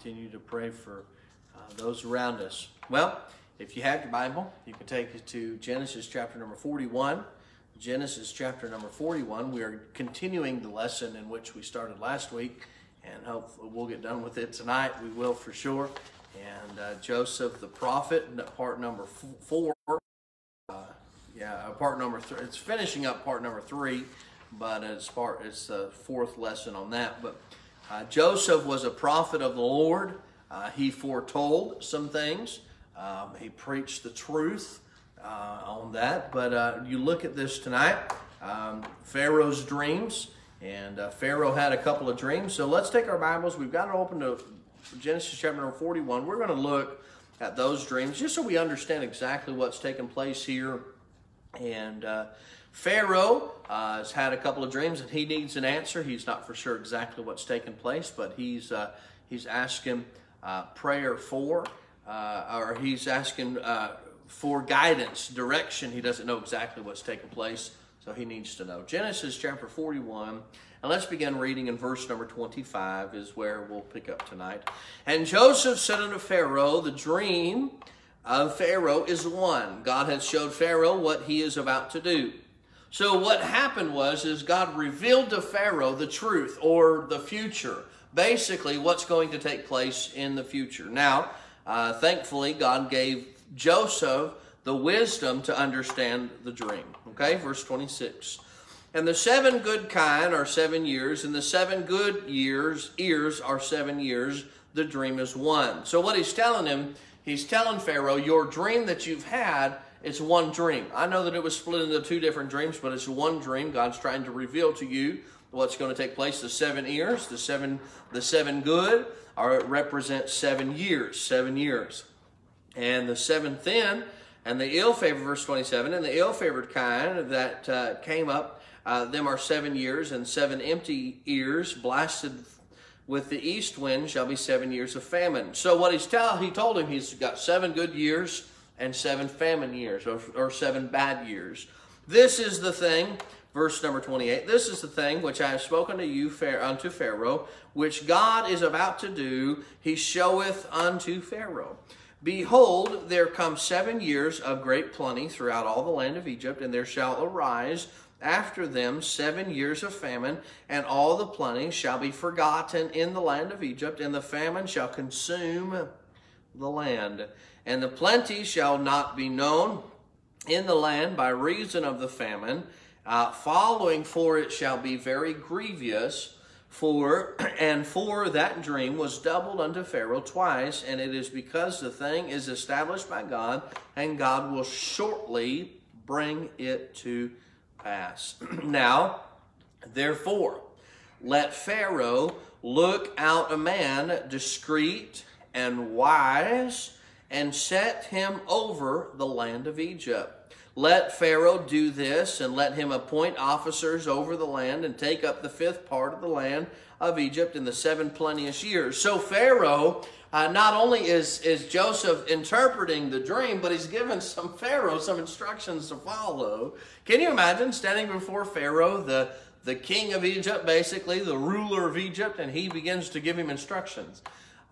continue to pray for uh, those around us. Well, if you have your Bible, you can take it to Genesis chapter number 41. Genesis chapter number 41. We are continuing the lesson in which we started last week, and hopefully we'll get done with it tonight. We will for sure. And uh, Joseph the prophet, part number four. Uh, yeah, uh, part number three. It's finishing up part number three, but it's part. It's the fourth lesson on that. But uh, Joseph was a prophet of the Lord. Uh, he foretold some things. Um, he preached the truth uh, on that. But uh, you look at this tonight um, Pharaoh's dreams. And uh, Pharaoh had a couple of dreams. So let's take our Bibles. We've got it open to Genesis chapter number 41. We're going to look at those dreams just so we understand exactly what's taking place here. And uh, Pharaoh uh, has had a couple of dreams and he needs an answer. He's not for sure exactly what's taking place, but he's, uh, he's asking uh, prayer for, uh, or he's asking uh, for guidance, direction. He doesn't know exactly what's taking place, so he needs to know. Genesis chapter 41, and let's begin reading in verse number 25 is where we'll pick up tonight. And Joseph said unto Pharaoh, the dream of Pharaoh is one. God has showed Pharaoh what he is about to do. So what happened was is God revealed to Pharaoh the truth or the future basically what's going to take place in the future. Now, uh, thankfully, God gave Joseph the wisdom to understand the dream. Okay, verse 26. And the seven good kine are seven years, and the seven good years, ears are seven years. The dream is one. So what he's telling him, he's telling Pharaoh, your dream that you've had, it's one dream. I know that it was split into two different dreams, but it's one dream. God's trying to reveal to you what's going to take place. The seven ears, the seven, the seven good, are it represents seven years, seven years. And the seven thin and the ill-favored, verse 27, and the ill-favored kind that uh, came up, uh, them are seven years, and seven empty ears blasted with the east wind shall be seven years of famine. So what he's tell, he told him he's got seven good years and seven famine years, or, or seven bad years. This is the thing Verse number 28, This is the thing which I have spoken to you unto Pharaoh, which God is about to do, he showeth unto Pharaoh. Behold, there come seven years of great plenty throughout all the land of Egypt, and there shall arise after them seven years of famine, and all the plenty shall be forgotten in the land of Egypt, and the famine shall consume the land. And the plenty shall not be known in the land by reason of the famine, uh, following for it shall be very grievous, for and for that dream was doubled unto Pharaoh twice, and it is because the thing is established by God, and God will shortly bring it to pass. now, therefore, let Pharaoh look out a man discreet and wise, and set him over the land of Egypt let Pharaoh do this, and let him appoint officers over the land, and take up the fifth part of the land of Egypt in the seven plenteous years. So Pharaoh, uh, not only is, is Joseph interpreting the dream, but he's given some Pharaoh some instructions to follow. Can you imagine standing before Pharaoh, the, the king of Egypt, basically, the ruler of Egypt, and he begins to give him instructions?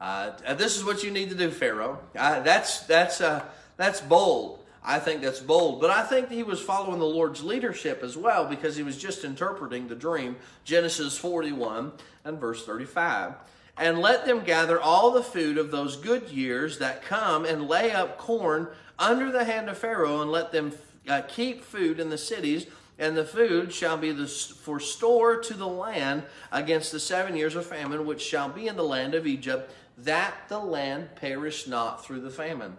Uh, this is what you need to do, Pharaoh. Uh, that's, that's, uh, that's bold. I think that's bold. But I think he was following the Lord's leadership as well because he was just interpreting the dream, Genesis 41 and verse 35. And let them gather all the food of those good years that come and lay up corn under the hand of Pharaoh and let them uh, keep food in the cities and the food shall be the, for store to the land against the seven years of famine which shall be in the land of Egypt, that the land perish not through the famine.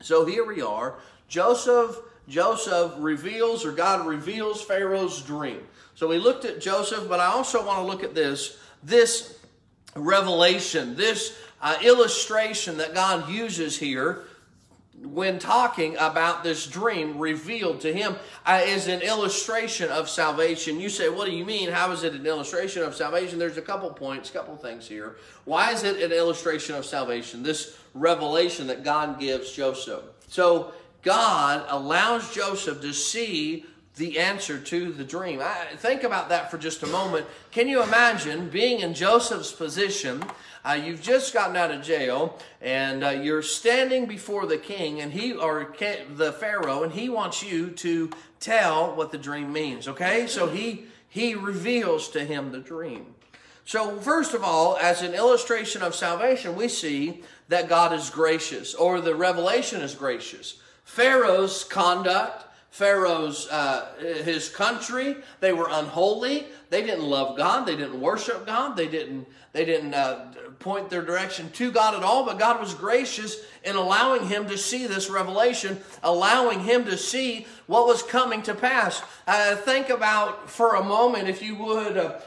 So here we are. Joseph, Joseph reveals, or God reveals Pharaoh's dream. So we looked at Joseph, but I also want to look at this, this revelation, this uh, illustration that God uses here when talking about this dream revealed to him uh, is an illustration of salvation. You say, what do you mean? How is it an illustration of salvation? There's a couple points, couple things here. Why is it an illustration of salvation? This revelation that God gives Joseph. So God allows Joseph to see the answer to the dream. I, think about that for just a moment. Can you imagine being in Joseph's position? Uh, you've just gotten out of jail, and uh, you're standing before the king, and he or the pharaoh, and he wants you to tell what the dream means. Okay, so he he reveals to him the dream. So first of all, as an illustration of salvation, we see that God is gracious, or the revelation is gracious. Pharaoh's conduct Pharaoh's, uh, his country, they were unholy. They didn't love God. They didn't worship God. They didn't, they didn't uh, point their direction to God at all. But God was gracious in allowing him to see this revelation, allowing him to see what was coming to pass. Uh, think about for a moment, if you would, uh,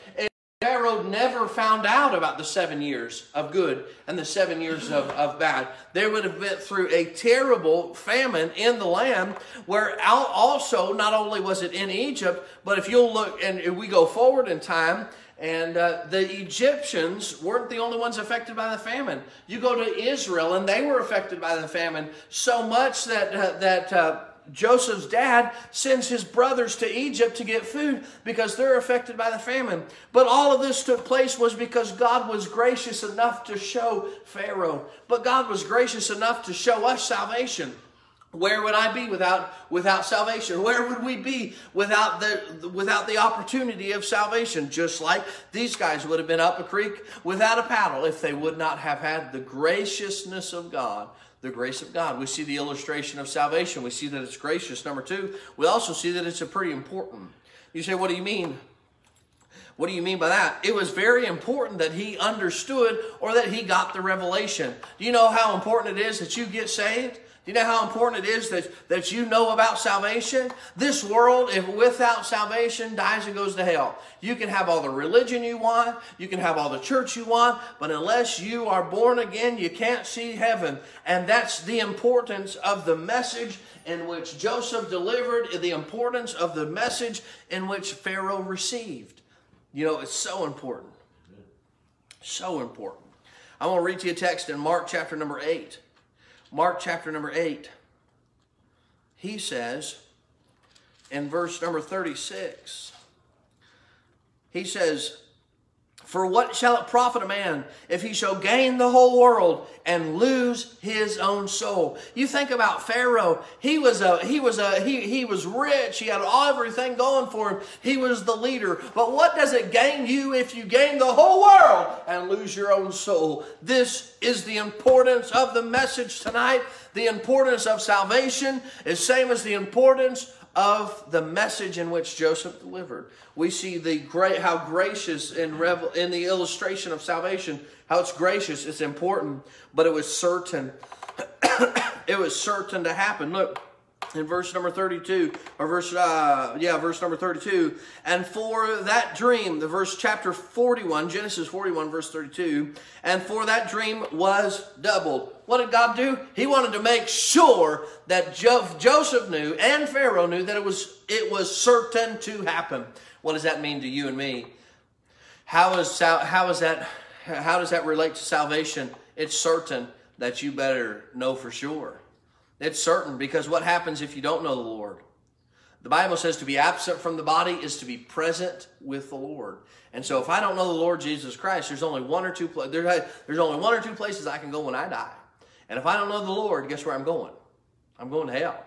Pharaoh never found out about the seven years of good and the seven years of, of bad. They would have been through a terrible famine in the land where also, not only was it in Egypt, but if you'll look, and we go forward in time, and uh, the Egyptians weren't the only ones affected by the famine. You go to Israel, and they were affected by the famine so much that, uh, that uh, Joseph's dad sends his brothers to Egypt to get food because they're affected by the famine. But all of this took place was because God was gracious enough to show Pharaoh. But God was gracious enough to show us salvation. Where would I be without, without salvation? Where would we be without the, without the opportunity of salvation? Just like these guys would have been up a creek without a paddle if they would not have had the graciousness of God the grace of God. We see the illustration of salvation. We see that it's gracious. Number two, we also see that it's a pretty important. You say, what do you mean? What do you mean by that? It was very important that he understood or that he got the revelation. Do you know how important it is that you get saved? Do you know how important it is that, that you know about salvation? This world, if without salvation, dies and goes to hell. You can have all the religion you want, you can have all the church you want, but unless you are born again, you can't see heaven. And that's the importance of the message in which Joseph delivered, the importance of the message in which Pharaoh received. You know, it's so important. So important. I want to read to you a text in Mark chapter number 8. Mark chapter number 8, he says in verse number 36, he says, for what shall it profit a man if he shall gain the whole world and lose his own soul? You think about Pharaoh. He was a he was a he he was rich. He had all everything going for him. He was the leader. But what does it gain you if you gain the whole world and lose your own soul? This is the importance of the message tonight. The importance of salvation is same as the importance of the message in which Joseph delivered. We see the great how gracious in revel, in the illustration of salvation, how it's gracious, it's important, but it was certain. it was certain to happen. Look, in verse number 32 or verse uh, yeah verse number 32 and for that dream the verse chapter 41 genesis 41 verse 32 and for that dream was doubled. What did god do? He wanted to make sure that jo- joseph knew and pharaoh knew that it was it was certain to happen. What does that mean to you and me? How is how is that how does that relate to salvation? It's certain that you better know for sure it's certain because what happens if you don't know the Lord? The Bible says to be absent from the body is to be present with the Lord. And so if I don't know the Lord Jesus Christ, there's only one or two there's only one or two places I can go when I die. And if I don't know the Lord, guess where I'm going? I'm going to hell.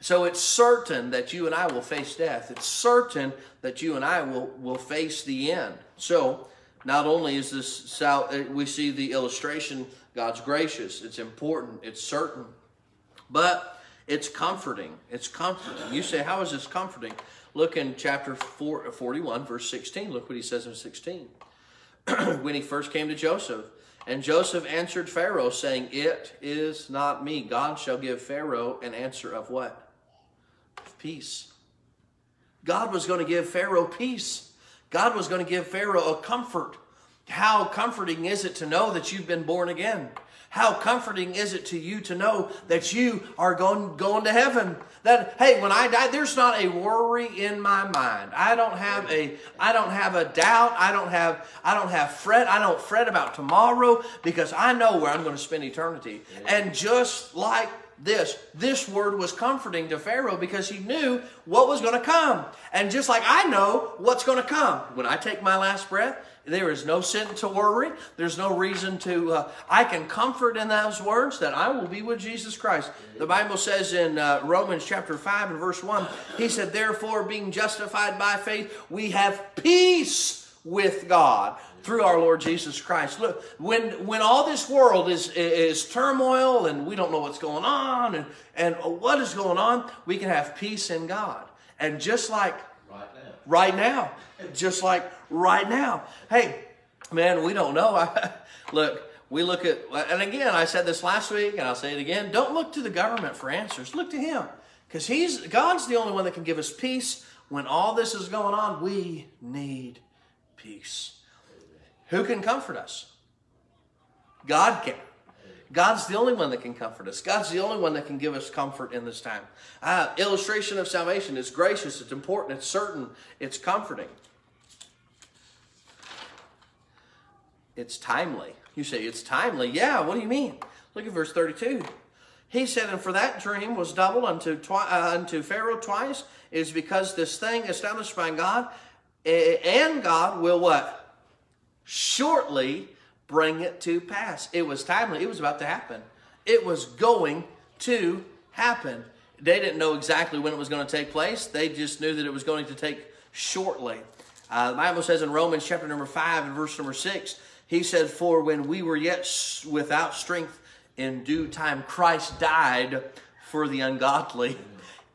So it's certain that you and I will face death. It's certain that you and I will, will face the end. So not only is this, we see the illustration, God's gracious, it's important, it's certain. But it's comforting. It's comforting. You say, how is this comforting? Look in chapter 4, 41, verse 16. Look what he says in 16. when he first came to Joseph. And Joseph answered Pharaoh, saying, It is not me. God shall give Pharaoh an answer of what? Of peace. God was going to give Pharaoh peace. God was going to give Pharaoh a comfort. How comforting is it to know that you've been born again? How comforting is it to you to know that you are going, going to heaven? That, hey, when I die, there's not a worry in my mind. I don't have a, I don't have a doubt. I don't have, I don't have fret. I don't fret about tomorrow because I know where I'm going to spend eternity. And just like this. This word was comforting to Pharaoh because he knew what was going to come. And just like I know what's going to come, when I take my last breath, there is no sin to worry. There's no reason to, uh, I can comfort in those words that I will be with Jesus Christ. The Bible says in uh, Romans chapter 5 and verse 1, he said, Therefore, being justified by faith, we have peace with God through our Lord Jesus Christ. Look, when when all this world is is turmoil and we don't know what's going on and and what is going on, we can have peace in God. And just like Right now. right now, just like right now. Hey, man, we don't know. look, we look at and again, I said this last week and I'll say it again, don't look to the government for answers. Look to him. Cuz he's God's the only one that can give us peace when all this is going on. We need peace. Who can comfort us? God can. God's the only one that can comfort us. God's the only one that can give us comfort in this time. Uh, illustration of salvation is gracious, it's important, it's certain, it's comforting. It's timely. You say, it's timely. Yeah, what do you mean? Look at verse 32. He said, And for that dream was doubled unto, twi- uh, unto Pharaoh twice, is because this thing established by God, eh, and God will what? Shortly bring it to pass. It was timely. It was about to happen. It was going to happen. They didn't know exactly when it was going to take place. They just knew that it was going to take shortly. Uh, the Bible says in Romans chapter number 5 and verse number 6, he said, For when we were yet without strength, in due time Christ died for the ungodly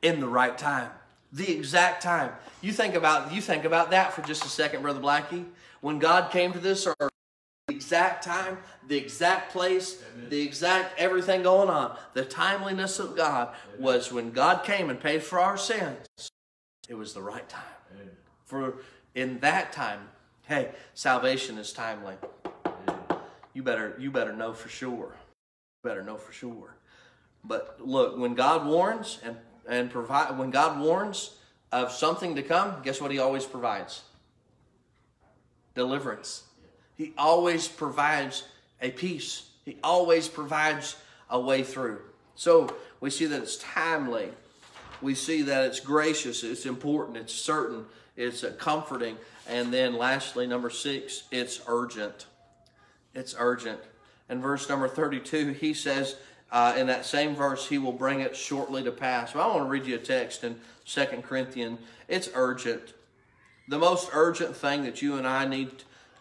in the right time. The exact time. You think about you think about that for just a second, Brother Blackie. When God came to this earth, the exact time, the exact place, the exact everything going on. The timeliness of God was when God came and paid for our sins. It was the right time. For in that time, hey, salvation is timely. You better you better know for sure. Better know for sure. But look, when God warns and and provide when God warns of something to come, guess what he always provides? Deliverance. He always provides a peace. He always provides a way through. So we see that it's timely. We see that it's gracious, it's important, it's certain, it's comforting. And then lastly, number six, it's urgent. It's urgent. In verse number 32, he says, uh, in that same verse, he will bring it shortly to pass. Well, I want to read you a text in Second Corinthians. It's urgent. The most urgent thing that you and I need,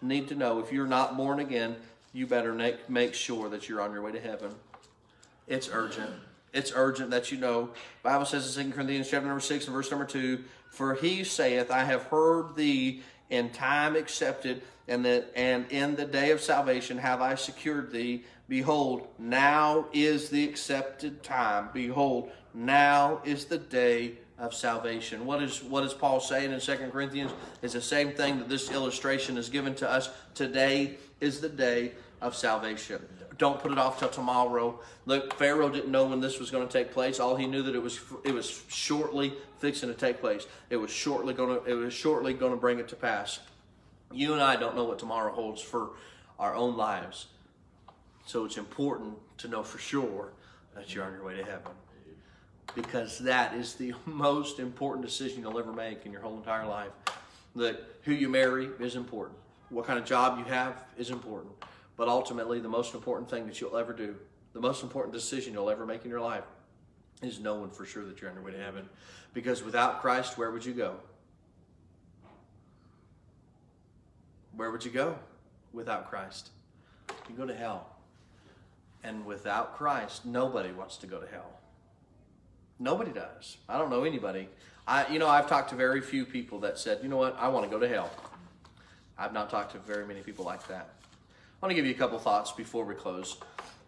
need to know, if you're not born again, you better make, make sure that you're on your way to heaven. It's urgent. It's urgent that you know. Bible says in 2 Corinthians chapter number 6 and verse number 2, For he saith, I have heard thee in time accepted, and that and in the day of salvation have I secured thee. Behold, now is the accepted time. Behold, now is the day of salvation. What is what is Paul saying in 2 Corinthians? Is the same thing that this illustration is given to us. Today is the day of salvation. Don't put it off till tomorrow. Look, Pharaoh didn't know when this was going to take place. All he knew that it was it was shortly fixing to take place. It was shortly going to it was shortly going to bring it to pass. You and I don't know what tomorrow holds for our own lives. So it's important to know for sure that you're on your way to heaven. Because that is the most important decision you'll ever make in your whole entire life. That who you marry is important. What kind of job you have is important. But ultimately, the most important thing that you'll ever do, the most important decision you'll ever make in your life, is knowing for sure that you're on your way to heaven. Because without Christ, where would you go? Where would you go without Christ? You go to hell. And without Christ, nobody wants to go to hell. Nobody does. I don't know anybody. I, you know, I've talked to very few people that said, you know what, I want to go to hell. I've not talked to very many people like that. I want to give you a couple thoughts before we close.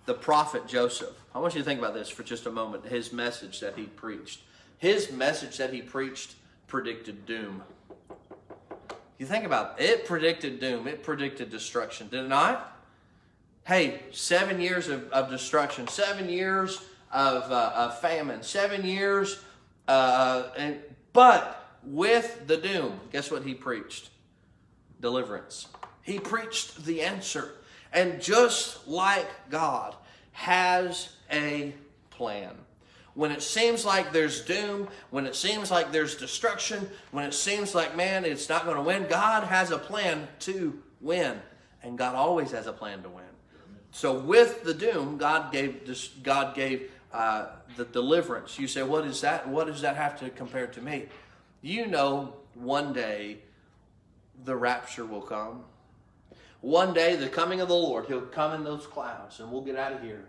The prophet Joseph. I want you to think about this for just a moment. His message that he preached. His message that he preached predicted doom. You think about it, it predicted doom. It predicted destruction. Did it not? Hey, seven years of, of destruction, seven years of, uh, of famine, seven years, uh, and but with the doom, guess what he preached? Deliverance. He preached the answer. And just like God has a plan. When it seems like there's doom, when it seems like there's destruction, when it seems like, man, it's not going to win, God has a plan to win. And God always has a plan to win. So with the doom, God gave this, God gave uh, the deliverance. You say, what is that? What does that have to compare to me? You know, one day the rapture will come. One day, the coming of the Lord, He'll come in those clouds and we'll get out of here.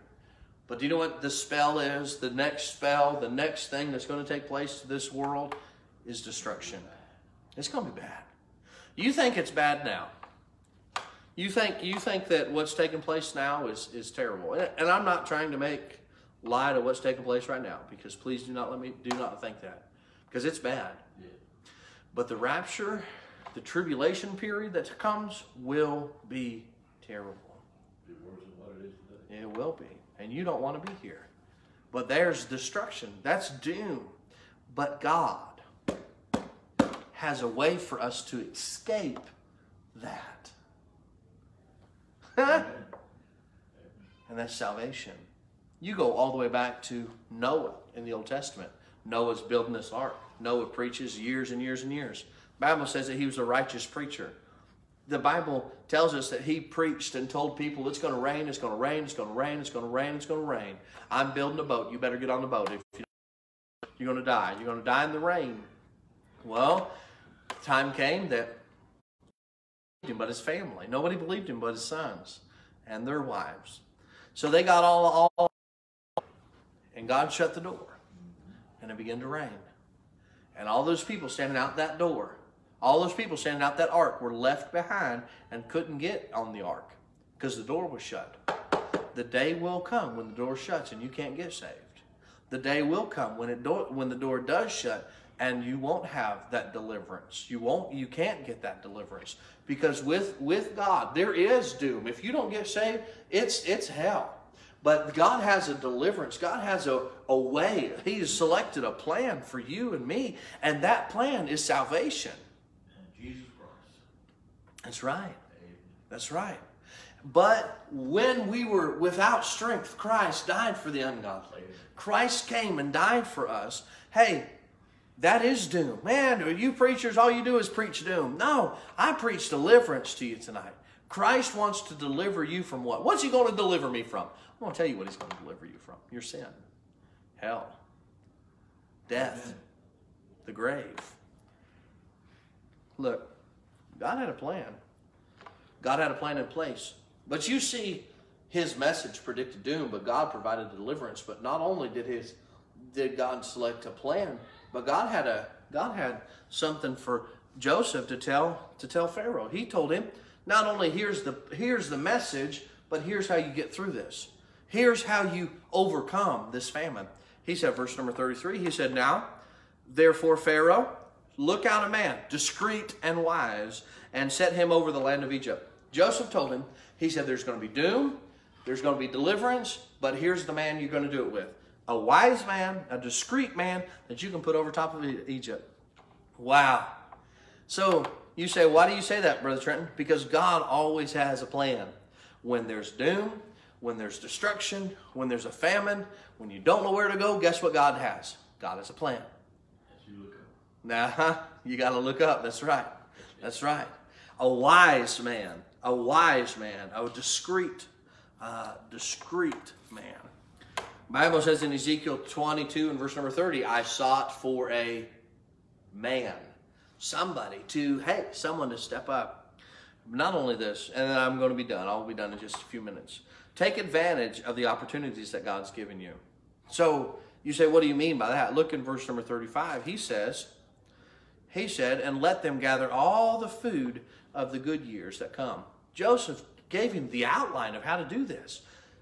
But do you know what the spell is? The next spell, the next thing that's going to take place to this world is destruction. It's going to be bad. You think it's bad now. You think you think that what's taking place now is, is terrible. And I'm not trying to make light of what's taking place right now, because please do not let me do not think that. Because it's bad. Yeah. But the rapture the tribulation period that comes will be terrible. Be worse than what it is today. It will be. And you don't want to be here. But there's destruction. That's doom. But God has a way for us to escape that. And that's salvation. You go all the way back to Noah in the Old Testament. Noah's building this ark. Noah preaches years and years and years. Bible says that he was a righteous preacher. The Bible tells us that he preached and told people it's going to rain, it's going to rain, it's going to rain, it's going to rain, it's going to rain. I'm building a boat. You better get on the boat. If you you're going to die. You're going to die in the rain. Well, time came that him but his family. Nobody believed him but his sons and their wives. So they got all, all and God shut the door and it began to rain. And all those people standing out that door all those people standing out that ark were left behind and couldn't get on the ark because the door was shut. The day will come when the door shuts and you can't get saved. The day will come when it do- when the door does shut and you won't have that deliverance. You won't you can't get that deliverance because with with God there is doom. If you don't get saved, it's it's hell. But God has a deliverance. God has a, a way. He has selected a plan for you and me, and that plan is salvation. Jesus Christ. That's right. That's right. But when we were without strength, Christ died for the ungodly. Christ came and died for us. Hey, that is doom. Man, you preachers, all you do is preach doom. No, I preach deliverance to you tonight. Christ wants to deliver you from what? What's he going to deliver me from? I'm going to tell you what he's going to deliver you from. Your sin, hell, death, Amen. the grave. Look, God had a plan. God had a plan in place. But you see, his message predicted doom, but God provided deliverance. But not only did his did God select a plan, but God had a God had something for Joseph to tell to tell Pharaoh. He told him, not only here's the here's the message, but here's how you get through this. Here's how you overcome this famine. He said, verse number 33, he said, Now, therefore, Pharaoh, Look out a man, discreet and wise, and set him over the land of Egypt. Joseph told him, he said, There's going to be doom, there's going to be deliverance, but here's the man you're going to do it with a wise man, a discreet man that you can put over top of Egypt. Wow. So you say, Why do you say that, Brother Trenton? Because God always has a plan. When there's doom, when there's destruction, when there's a famine, when you don't know where to go, guess what God has? God has a plan. Now, you got to look up. That's right. That's right. A wise man, a wise man, a discreet, uh, discreet man. Bible says in Ezekiel 22 and verse number 30, I sought for a man, somebody to, hey, someone to step up. Not only this, and then I'm going to be done. I'll be done in just a few minutes. Take advantage of the opportunities that God's given you. So you say, what do you mean by that? Look in verse number 35. He says, he said, and let them gather all the food of the good years that come. Joseph gave him the outline of how to do this.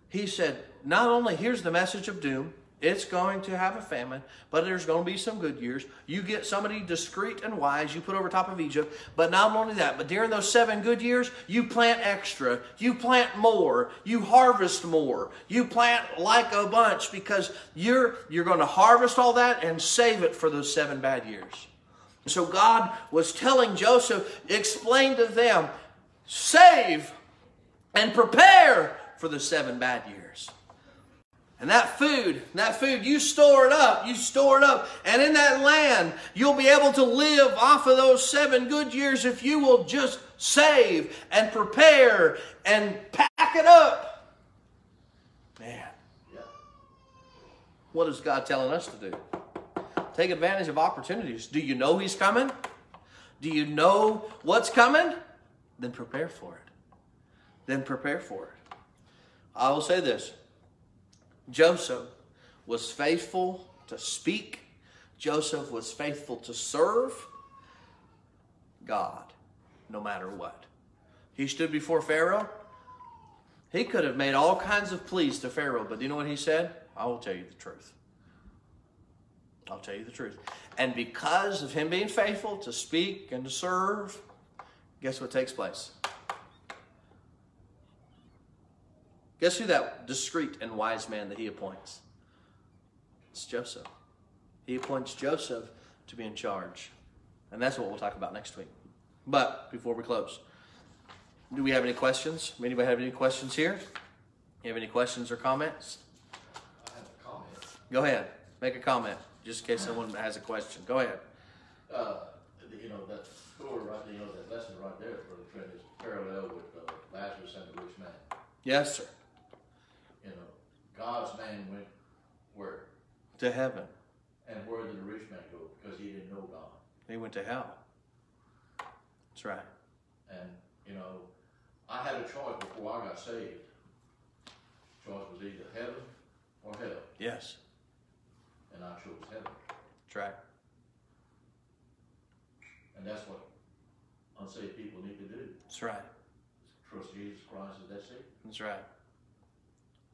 He said, not only here's the message of doom, it's going to have a famine, but there's going to be some good years. You get somebody discreet and wise, you put over top of Egypt. But not only that, but during those seven good years, you plant extra, you plant more, you harvest more, you plant like a bunch because you're you're going to harvest all that and save it for those seven bad years. So God was telling Joseph, explain to them, save and prepare for the seven bad years. And that food, that food, you store it up, you store it up. And in that land, you'll be able to live off of those seven good years if you will just save and prepare and pack it up. Man, what is God telling us to do? Take advantage of opportunities. Do you know He's coming? Do you know what's coming? Then prepare for it. Then prepare for it. I will say this Joseph was faithful to speak, Joseph was faithful to serve God no matter what. He stood before Pharaoh. He could have made all kinds of pleas to Pharaoh, but do you know what he said? I will tell you the truth. I'll tell you the truth. And because of him being faithful to speak and to serve, guess what takes place? Guess who that discreet and wise man that he appoints? It's Joseph. He appoints Joseph to be in charge. And that's what we'll talk about next week. But before we close, do we have any questions? Anybody have any questions here? You have any questions or comments? I have a comment. Go ahead. Make a comment, just in case someone has a question. Go ahead. Uh, you know, that story right, you know, that lesson right there for the Trent is parallel with uh, Lazarus and the rich man. Yes, sir. God's man went where? To heaven. And where did the rich man go? Because he didn't know God. He went to hell. That's right. And, you know, I had a choice before I got saved. Choice was either heaven or hell. Yes. And I chose heaven. That's right. And that's what unsaved people need to do. That's right. Trust Jesus Christ as their Savior. That's right.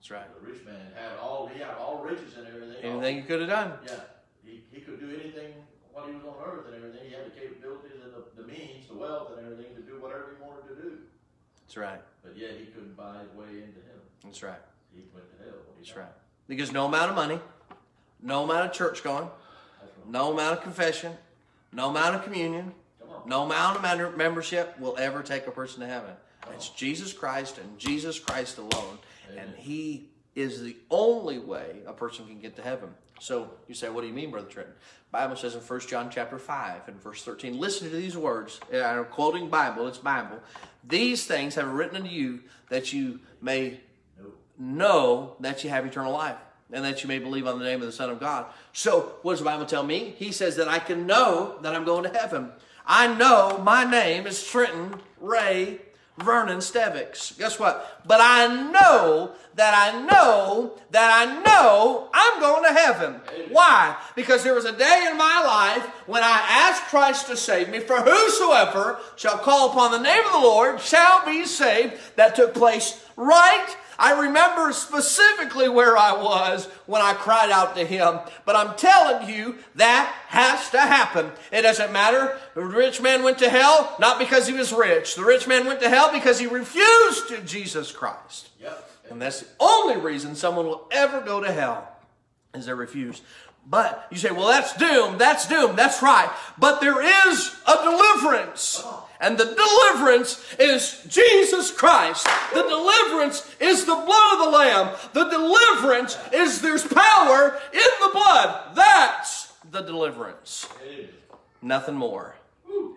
That's right. The rich man had all, he had all riches and everything. Anything he could have done. Yeah, he, he could do anything while he was on earth and everything. He had the capabilities and the, the means, the wealth and everything to do whatever he wanted to do. That's right. But yet he couldn't buy his way into heaven. That's right. He went to hell. That's died. right. Because no amount of money, no amount of church going, no amount of confession, no amount of communion, no amount of member- membership will ever take a person to heaven. It's Jesus Christ and Jesus Christ alone. And He is the only way a person can get to heaven. So you say, what do you mean, Brother Trenton? Bible says in 1 John chapter 5 and verse 13, listen to these words. I'm quoting Bible, it's Bible. These things have written unto you that you may know that you have eternal life and that you may believe on the name of the Son of God. So, what does the Bible tell me? He says that I can know that I'm going to heaven. I know my name is Trenton Ray Vernon Stevix. Guess what? But I know that I know that I know I'm going to heaven. Why? Because there was a day in my life when I asked Christ to save me. For whosoever shall call upon the name of the Lord shall be saved. That took place right I remember specifically where I was when I cried out to him. But I'm telling you, that has to happen. It doesn't matter. The rich man went to hell not because he was rich. The rich man went to hell because he refused to Jesus Christ. Yep. And that's the only reason someone will ever go to hell is they refuse. But you say, well, that's doom. That's doom. That's right. But there is a deliverance. And the deliverance is Jesus Christ. The deliverance is the blood of the Lamb. The deliverance is there's power in the blood. That's the deliverance. Nothing more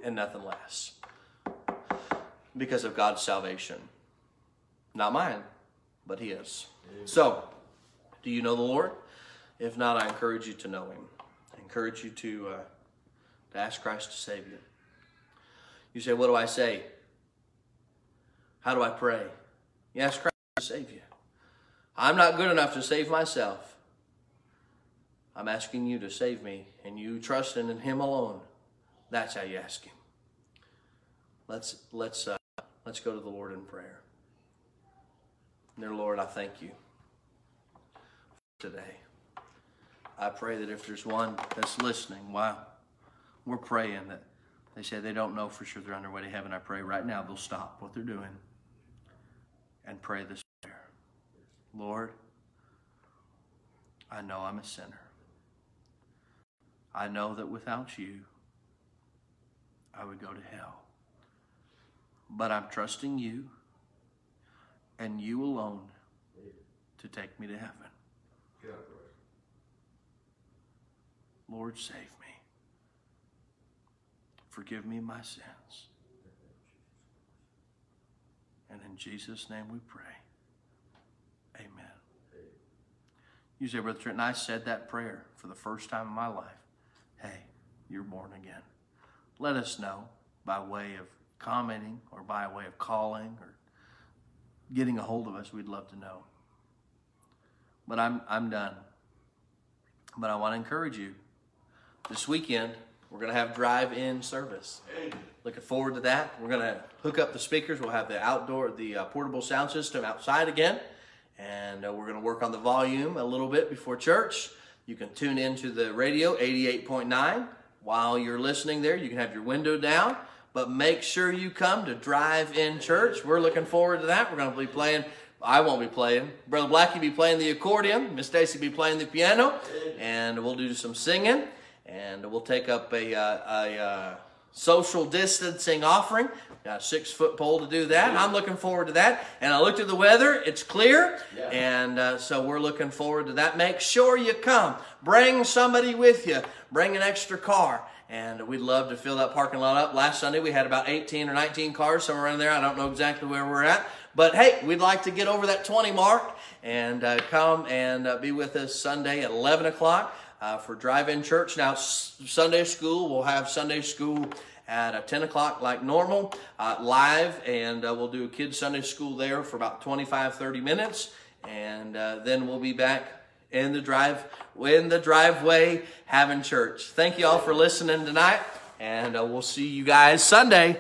and nothing less. Because of God's salvation. Not mine, but His. So, do you know the Lord? If not, I encourage you to know Him. I encourage you to, uh, to ask Christ to save you. You say, What do I say? How do I pray? You ask Christ to save you. I'm not good enough to save myself. I'm asking you to save me, and you trusting in Him alone. That's how you ask Him. Let's let's uh, let's go to the Lord in prayer. Dear Lord, I thank you today. I pray that if there's one that's listening, wow, we're praying that they say they don't know for sure they're on their way to heaven. I pray right now they'll stop what they're doing and pray this prayer. Lord, I know I'm a sinner. I know that without you, I would go to hell. But I'm trusting you and you alone to take me to heaven. Get out the way. Lord, save me. Forgive me my sins. And in Jesus' name we pray. Amen. You say, Brother Trenton, I said that prayer for the first time in my life. Hey, you're born again. Let us know by way of commenting or by way of calling or getting a hold of us. We'd love to know. But I'm, I'm done. But I want to encourage you this weekend, we're going to have drive in service. Looking forward to that. We're going to hook up the speakers. We'll have the outdoor, the uh, portable sound system outside again. And uh, we're going to work on the volume a little bit before church. You can tune into the radio 88.9. While you're listening there, you can have your window down. But make sure you come to drive in church. We're looking forward to that. We're going to be playing. I won't be playing. Brother Blackie be playing the accordion. Miss Stacy be playing the piano, and we'll do some singing and we'll take up a, uh, a uh, social distancing offering. Got a six foot pole to do that. I'm looking forward to that. And I looked at the weather, it's clear, Yeah. and uh, so we're looking forward to that. Make sure you come. Bring somebody with you. Bring an extra car. And we'd love to fill that parking lot up. Last Sunday we had about 18 or 19 cars, somewhere around there. I don't know exactly where we're at. But hey, we'd like to get over that 20 mark and uh, come and uh, be with us Sunday at 11 o'clock uh, for drive-in church. Now, S- Sunday school, we'll have Sunday school at uh, 10 o'clock like normal, uh, live, and uh, we'll do a kids Sunday school there for about 25, 30 minutes, and uh, then we'll be back in the drive in the driveway having church. Thank you all for listening tonight, and uh, we'll see you guys Sunday.